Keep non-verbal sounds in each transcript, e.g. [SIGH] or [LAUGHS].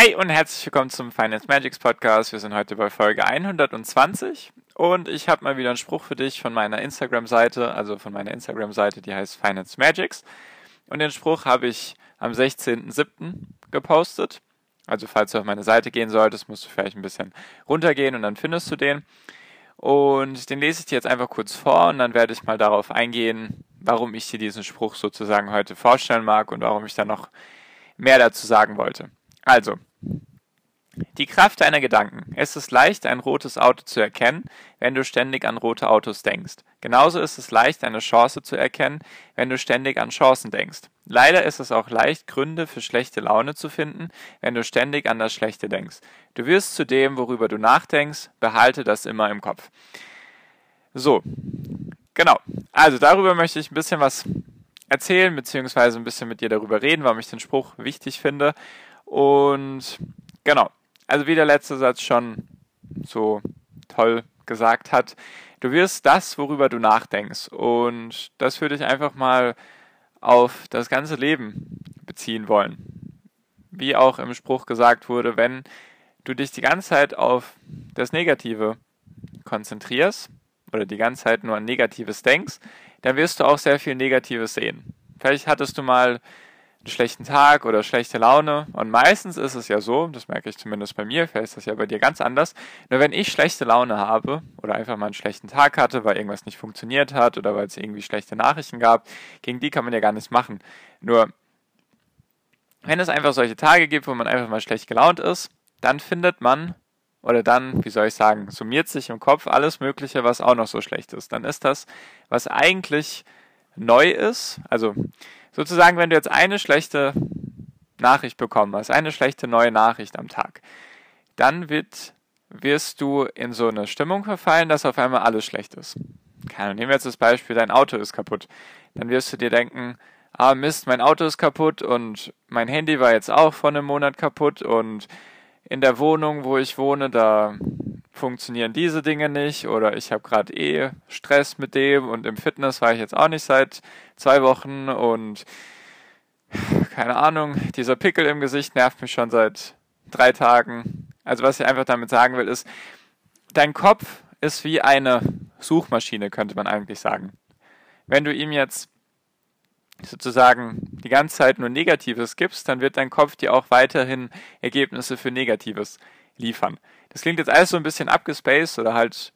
Hi und herzlich willkommen zum Finance Magics Podcast. Wir sind heute bei Folge 120 und ich habe mal wieder einen Spruch für dich von meiner Instagram-Seite, also von meiner Instagram-Seite, die heißt Finance Magics. Und den Spruch habe ich am 16.07. gepostet. Also falls du auf meine Seite gehen solltest, musst du vielleicht ein bisschen runtergehen und dann findest du den. Und den lese ich dir jetzt einfach kurz vor und dann werde ich mal darauf eingehen, warum ich dir diesen Spruch sozusagen heute vorstellen mag und warum ich da noch mehr dazu sagen wollte. Also, die Kraft deiner Gedanken. Es ist leicht, ein rotes Auto zu erkennen, wenn du ständig an rote Autos denkst. Genauso ist es leicht, eine Chance zu erkennen, wenn du ständig an Chancen denkst. Leider ist es auch leicht, Gründe für schlechte Laune zu finden, wenn du ständig an das Schlechte denkst. Du wirst zu dem, worüber du nachdenkst, behalte das immer im Kopf. So, genau. Also darüber möchte ich ein bisschen was erzählen, beziehungsweise ein bisschen mit dir darüber reden, warum ich den Spruch wichtig finde. Und genau, also wie der letzte Satz schon so toll gesagt hat, du wirst das, worüber du nachdenkst. Und das würde ich einfach mal auf das ganze Leben beziehen wollen. Wie auch im Spruch gesagt wurde, wenn du dich die ganze Zeit auf das Negative konzentrierst oder die ganze Zeit nur an Negatives denkst, dann wirst du auch sehr viel Negatives sehen. Vielleicht hattest du mal einen schlechten Tag oder schlechte Laune. Und meistens ist es ja so, das merke ich zumindest bei mir, vielleicht ist das ja bei dir ganz anders. Nur wenn ich schlechte Laune habe oder einfach mal einen schlechten Tag hatte, weil irgendwas nicht funktioniert hat oder weil es irgendwie schlechte Nachrichten gab, gegen die kann man ja gar nichts machen. Nur wenn es einfach solche Tage gibt, wo man einfach mal schlecht gelaunt ist, dann findet man oder dann, wie soll ich sagen, summiert sich im Kopf alles Mögliche, was auch noch so schlecht ist. Dann ist das, was eigentlich neu ist, also sozusagen, wenn du jetzt eine schlechte Nachricht bekommen hast, eine schlechte neue Nachricht am Tag, dann wird, wirst du in so eine Stimmung verfallen, dass auf einmal alles schlecht ist. Keine, nehmen wir jetzt das Beispiel, dein Auto ist kaputt. Dann wirst du dir denken, ah Mist, mein Auto ist kaputt und mein Handy war jetzt auch vor einem Monat kaputt und in der Wohnung, wo ich wohne, da funktionieren diese Dinge nicht oder ich habe gerade eh Stress mit dem und im Fitness war ich jetzt auch nicht seit zwei Wochen und keine Ahnung, dieser Pickel im Gesicht nervt mich schon seit drei Tagen. Also was ich einfach damit sagen will, ist, dein Kopf ist wie eine Suchmaschine, könnte man eigentlich sagen. Wenn du ihm jetzt sozusagen die ganze Zeit nur Negatives gibst, dann wird dein Kopf dir auch weiterhin Ergebnisse für Negatives liefern. Das klingt jetzt alles so ein bisschen abgespaced oder halt,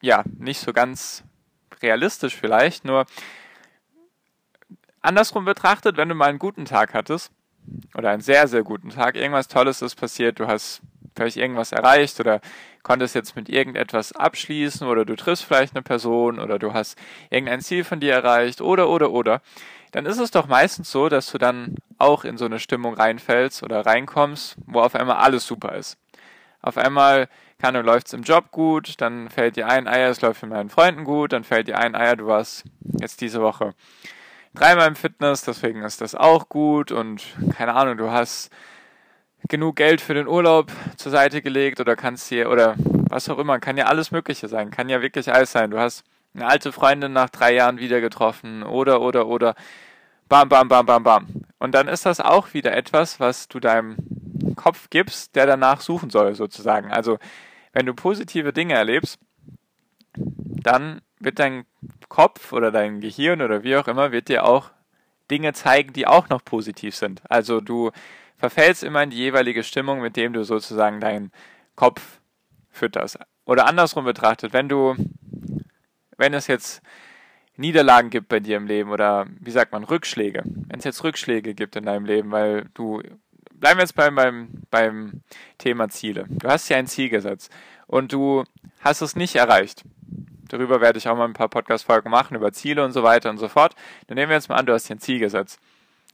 ja, nicht so ganz realistisch vielleicht, nur andersrum betrachtet, wenn du mal einen guten Tag hattest, oder einen sehr, sehr guten Tag, irgendwas Tolles ist passiert, du hast vielleicht irgendwas erreicht oder konntest jetzt mit irgendetwas abschließen oder du triffst vielleicht eine Person oder du hast irgendein Ziel von dir erreicht oder, oder, oder, dann ist es doch meistens so, dass du dann auch in so eine Stimmung reinfällst oder reinkommst, wo auf einmal alles super ist. Auf einmal kann du läuft's im Job gut, dann fällt dir ein, Eier, es läuft mit meinen Freunden gut, dann fällt dir ein, Eier, du warst jetzt diese Woche dreimal im Fitness, deswegen ist das auch gut und keine Ahnung, du hast genug Geld für den Urlaub zur Seite gelegt oder kannst dir oder was auch immer, kann ja alles Mögliche sein, kann ja wirklich alles sein. Du hast eine alte Freundin nach drei Jahren wieder getroffen oder oder oder bam bam bam bam bam. Und dann ist das auch wieder etwas, was du deinem Kopf gibst, der danach suchen soll, sozusagen. Also, wenn du positive Dinge erlebst, dann wird dein Kopf oder dein Gehirn oder wie auch immer, wird dir auch Dinge zeigen, die auch noch positiv sind. Also du verfällst immer in die jeweilige Stimmung, mit dem du sozusagen deinen Kopf fütterst. Oder andersrum betrachtet, wenn du, wenn es jetzt Niederlagen gibt bei dir im Leben oder wie sagt man, Rückschläge, wenn es jetzt Rückschläge gibt in deinem Leben, weil du bleiben wir jetzt beim, beim, beim Thema Ziele. Du hast ja ein Ziel gesetzt und du hast es nicht erreicht. Darüber werde ich auch mal ein paar Podcast-Folgen machen, über Ziele und so weiter und so fort. Dann nehmen wir jetzt mal an, du hast dir ein Ziel gesetzt.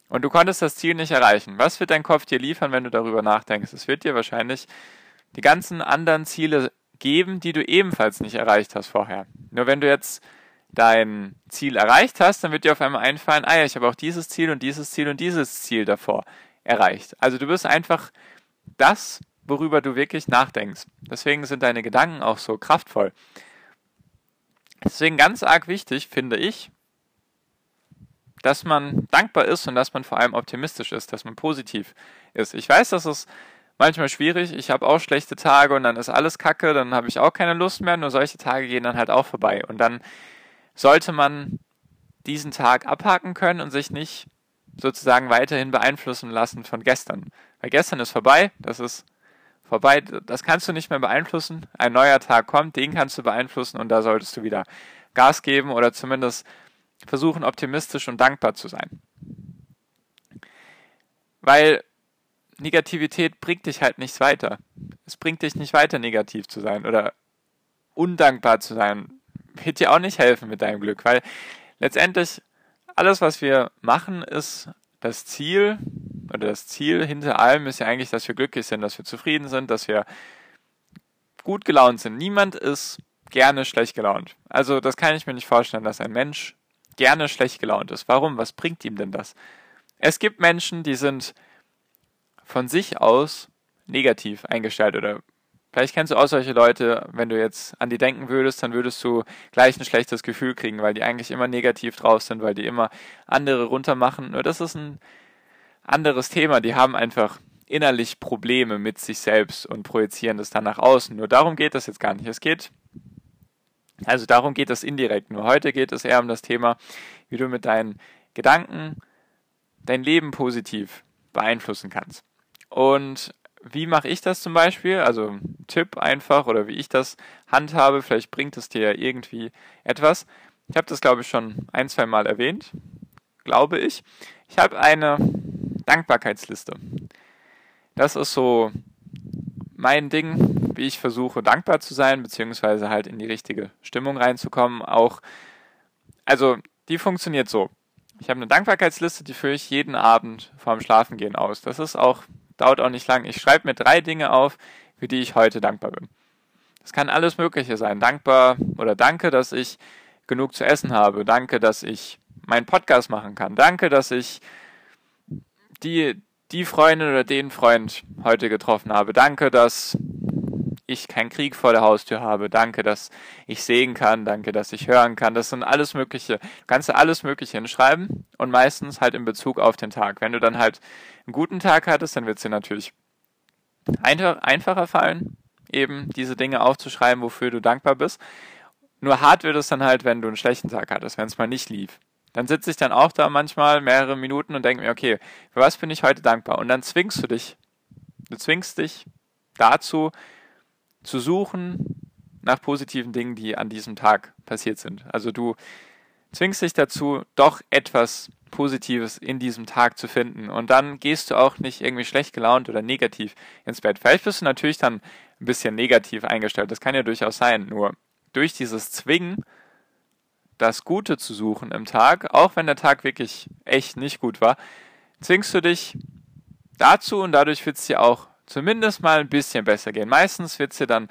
und du konntest das Ziel nicht erreichen. Was wird dein Kopf dir liefern, wenn du darüber nachdenkst? Es wird dir wahrscheinlich die ganzen anderen Ziele geben, die du ebenfalls nicht erreicht hast vorher. Nur wenn du jetzt dein Ziel erreicht hast, dann wird dir auf einmal einfallen, ah ja, ich habe auch dieses Ziel und dieses Ziel und dieses Ziel davor erreicht. Also du wirst einfach das, worüber du wirklich nachdenkst. Deswegen sind deine Gedanken auch so kraftvoll. Deswegen ganz arg wichtig, finde ich, dass man dankbar ist und dass man vor allem optimistisch ist, dass man positiv ist. Ich weiß, das ist manchmal schwierig. Ich habe auch schlechte Tage und dann ist alles kacke, dann habe ich auch keine Lust mehr. Nur solche Tage gehen dann halt auch vorbei. Und dann sollte man diesen Tag abhaken können und sich nicht sozusagen weiterhin beeinflussen lassen von gestern. Weil gestern ist vorbei, das ist vorbei, das kannst du nicht mehr beeinflussen. Ein neuer Tag kommt, den kannst du beeinflussen und da solltest du wieder Gas geben oder zumindest versuchen, optimistisch und dankbar zu sein. Weil Negativität bringt dich halt nichts weiter. Es bringt dich nicht weiter, negativ zu sein oder undankbar zu sein. Wird dir auch nicht helfen mit deinem Glück, weil letztendlich alles, was wir machen, ist das Ziel oder das Ziel hinter allem ist ja eigentlich, dass wir glücklich sind, dass wir zufrieden sind, dass wir gut gelaunt sind. Niemand ist gerne schlecht gelaunt. Also das kann ich mir nicht vorstellen, dass ein Mensch gerne schlecht gelaunt ist. Warum? Was bringt ihm denn das? Es gibt Menschen, die sind von sich aus negativ eingestellt oder vielleicht kennst du auch solche Leute, wenn du jetzt an die denken würdest, dann würdest du gleich ein schlechtes Gefühl kriegen, weil die eigentlich immer negativ drauf sind, weil die immer andere runtermachen. Nur das ist ein anderes Thema. Die haben einfach innerlich Probleme mit sich selbst und projizieren das dann nach außen. Nur darum geht es jetzt gar nicht. Es geht also darum geht es indirekt. Nur heute geht es eher um das Thema, wie du mit deinen Gedanken dein Leben positiv beeinflussen kannst. Und wie mache ich das zum Beispiel? Also Tipp einfach oder wie ich das handhabe, vielleicht bringt es dir ja irgendwie etwas. Ich habe das, glaube ich, schon ein, zwei Mal erwähnt, glaube ich. Ich habe eine Dankbarkeitsliste. Das ist so mein Ding, wie ich versuche, dankbar zu sein, beziehungsweise halt in die richtige Stimmung reinzukommen. Auch, also, die funktioniert so. Ich habe eine Dankbarkeitsliste, die führe ich jeden Abend vorm Schlafengehen aus. Das ist auch, dauert auch nicht lang. Ich schreibe mir drei Dinge auf, für die ich heute dankbar bin. Das kann alles Mögliche sein. Dankbar oder danke, dass ich genug zu essen habe. Danke, dass ich meinen Podcast machen kann. Danke, dass ich die, die Freundin oder den Freund heute getroffen habe. Danke, dass ich keinen Krieg vor der Haustür habe. Danke, dass ich sehen kann. Danke, dass ich hören kann. Das sind alles Mögliche. Du kannst alles Mögliche hinschreiben und meistens halt in Bezug auf den Tag. Wenn du dann halt einen guten Tag hattest, dann wird es dir natürlich einfacher fallen, eben diese Dinge aufzuschreiben, wofür du dankbar bist. Nur hart wird es dann halt, wenn du einen schlechten Tag hattest, wenn es mal nicht lief dann sitze ich dann auch da manchmal mehrere Minuten und denke mir, okay, für was bin ich heute dankbar? Und dann zwingst du dich, du zwingst dich dazu, zu suchen nach positiven Dingen, die an diesem Tag passiert sind. Also du zwingst dich dazu, doch etwas Positives in diesem Tag zu finden. Und dann gehst du auch nicht irgendwie schlecht gelaunt oder negativ ins Bett. Vielleicht bist du natürlich dann ein bisschen negativ eingestellt. Das kann ja durchaus sein. Nur durch dieses Zwingen das Gute zu suchen im Tag, auch wenn der Tag wirklich echt nicht gut war, zwingst du dich dazu und dadurch wird es dir auch zumindest mal ein bisschen besser gehen. Meistens wird es dir dann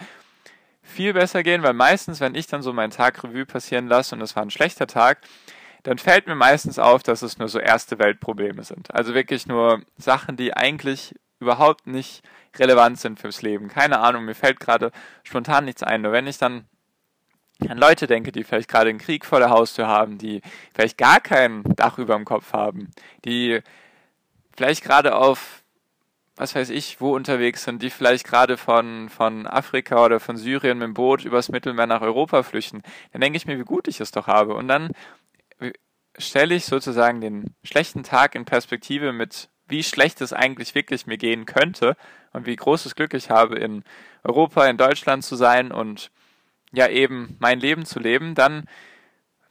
viel besser gehen, weil meistens, wenn ich dann so meinen Tag Revue passieren lasse und es war ein schlechter Tag, dann fällt mir meistens auf, dass es nur so erste Weltprobleme sind. Also wirklich nur Sachen, die eigentlich überhaupt nicht relevant sind fürs Leben. Keine Ahnung, mir fällt gerade spontan nichts ein. Nur wenn ich dann an Leute denke, die vielleicht gerade einen Krieg vor der Haustür haben, die vielleicht gar kein Dach über dem Kopf haben, die vielleicht gerade auf was weiß ich, wo unterwegs sind, die vielleicht gerade von, von Afrika oder von Syrien mit dem Boot übers Mittelmeer nach Europa flüchten, dann denke ich mir, wie gut ich es doch habe. Und dann stelle ich sozusagen den schlechten Tag in Perspektive mit, wie schlecht es eigentlich wirklich mir gehen könnte und wie großes Glück ich habe, in Europa, in Deutschland zu sein und ja eben mein Leben zu leben, dann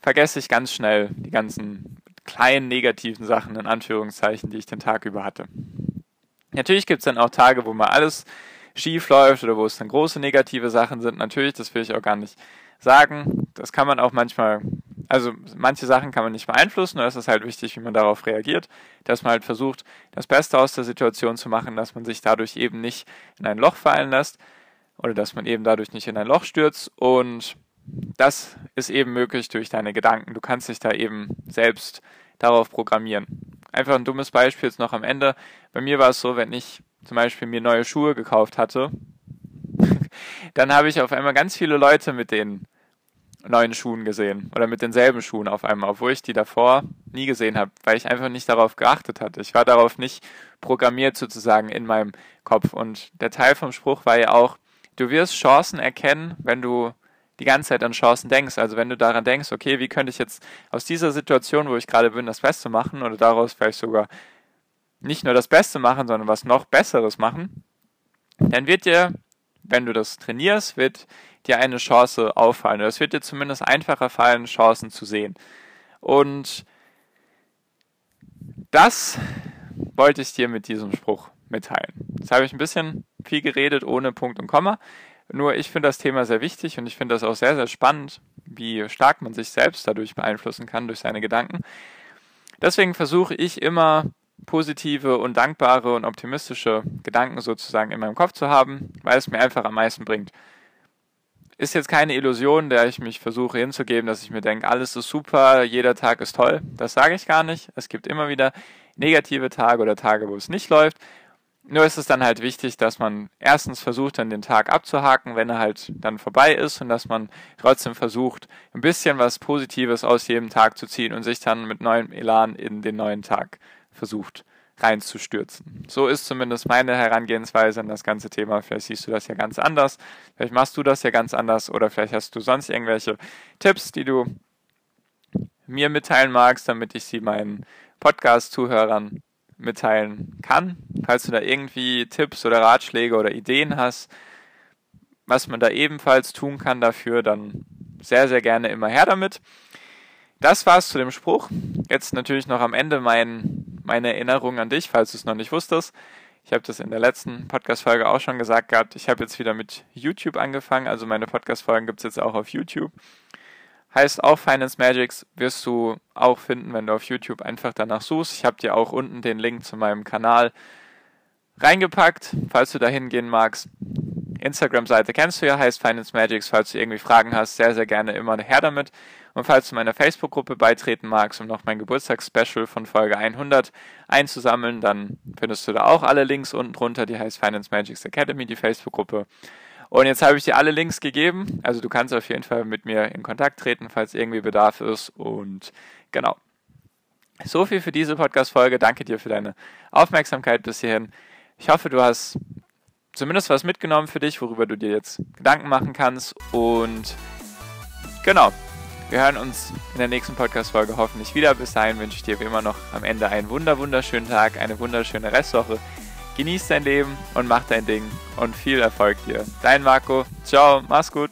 vergesse ich ganz schnell die ganzen kleinen negativen Sachen in Anführungszeichen, die ich den Tag über hatte. Natürlich gibt es dann auch Tage, wo mal alles schief läuft oder wo es dann große negative Sachen sind. Natürlich, das will ich auch gar nicht sagen. Das kann man auch manchmal Also manche Sachen kann man nicht beeinflussen, nur ist es halt wichtig, wie man darauf reagiert, dass man halt versucht, das Beste aus der Situation zu machen, dass man sich dadurch eben nicht in ein Loch fallen lässt oder dass man eben dadurch nicht in ein Loch stürzt und das ist eben möglich durch deine Gedanken. Du kannst dich da eben selbst darauf programmieren. Einfach ein dummes Beispiel jetzt noch am Ende. Bei mir war es so, wenn ich zum Beispiel mir neue Schuhe gekauft hatte, [LAUGHS] dann habe ich auf einmal ganz viele Leute mit den neuen Schuhen gesehen oder mit denselben Schuhen auf einmal, obwohl ich die davor nie gesehen habe, weil ich einfach nicht darauf geachtet hatte. Ich war darauf nicht programmiert sozusagen in meinem Kopf. Und der Teil vom Spruch war ja auch, du wirst Chancen erkennen, wenn du die ganze Zeit an Chancen denkst. Also wenn du daran denkst, okay, wie könnte ich jetzt aus dieser Situation, wo ich gerade bin, das Beste machen oder daraus vielleicht sogar nicht nur das Beste machen, sondern was noch Besseres machen, dann wird dir, wenn du das trainierst, wird dir eine Chance auffallen. Oder es wird dir zumindest einfacher fallen, Chancen zu sehen. Und das wollte ich dir mit diesem Spruch mitteilen. Jetzt habe ich ein bisschen viel geredet ohne Punkt und Komma. Nur ich finde das Thema sehr wichtig und ich finde das auch sehr, sehr spannend, wie stark man sich selbst dadurch beeinflussen kann, durch seine Gedanken. Deswegen versuche ich immer positive und dankbare und optimistische Gedanken sozusagen in meinem Kopf zu haben, weil es mir einfach am meisten bringt. Ist jetzt keine Illusion, der ich mich versuche hinzugeben, dass ich mir denke, alles ist super, jeder Tag ist toll. Das sage ich gar nicht. Es gibt immer wieder negative Tage oder Tage, wo es nicht läuft. Nur ist es dann halt wichtig, dass man erstens versucht, dann den Tag abzuhaken, wenn er halt dann vorbei ist und dass man trotzdem versucht, ein bisschen was Positives aus jedem Tag zu ziehen und sich dann mit neuem Elan in den neuen Tag versucht reinzustürzen. So ist zumindest meine Herangehensweise an das ganze Thema. Vielleicht siehst du das ja ganz anders, vielleicht machst du das ja ganz anders oder vielleicht hast du sonst irgendwelche Tipps, die du mir mitteilen magst, damit ich sie meinen Podcast-Zuhörern mitteilen kann. Falls du da irgendwie Tipps oder Ratschläge oder Ideen hast, was man da ebenfalls tun kann dafür, dann sehr, sehr gerne immer her damit. Das war's zu dem Spruch. Jetzt natürlich noch am Ende mein, meine Erinnerung an dich, falls du es noch nicht wusstest. Ich habe das in der letzten Podcast-Folge auch schon gesagt gehabt. Ich habe jetzt wieder mit YouTube angefangen, also meine Podcast-Folgen gibt es jetzt auch auf YouTube. Heißt auch Finance Magics wirst du auch finden, wenn du auf YouTube einfach danach suchst. Ich habe dir auch unten den Link zu meinem Kanal reingepackt, falls du da hingehen magst. Instagram-Seite kennst du ja, heißt Finance Magics. Falls du irgendwie Fragen hast, sehr, sehr gerne immer her damit. Und falls du meiner Facebook-Gruppe beitreten magst, um noch mein Geburtstagsspecial von Folge 100 einzusammeln, dann findest du da auch alle Links unten drunter. Die heißt Finance Magics Academy, die Facebook-Gruppe. Und jetzt habe ich dir alle Links gegeben. Also du kannst auf jeden Fall mit mir in Kontakt treten, falls irgendwie Bedarf ist. Und genau. So viel für diese Podcast-Folge. Danke dir für deine Aufmerksamkeit bis hierhin. Ich hoffe, du hast zumindest was mitgenommen für dich, worüber du dir jetzt Gedanken machen kannst. Und genau. Wir hören uns in der nächsten Podcast-Folge hoffentlich wieder. Bis dahin wünsche ich dir wie immer noch am Ende einen wunder wunderschönen Tag, eine wunderschöne Restwoche. Genieß dein Leben und mach dein Ding und viel Erfolg dir. Dein Marco. Ciao, mach's gut.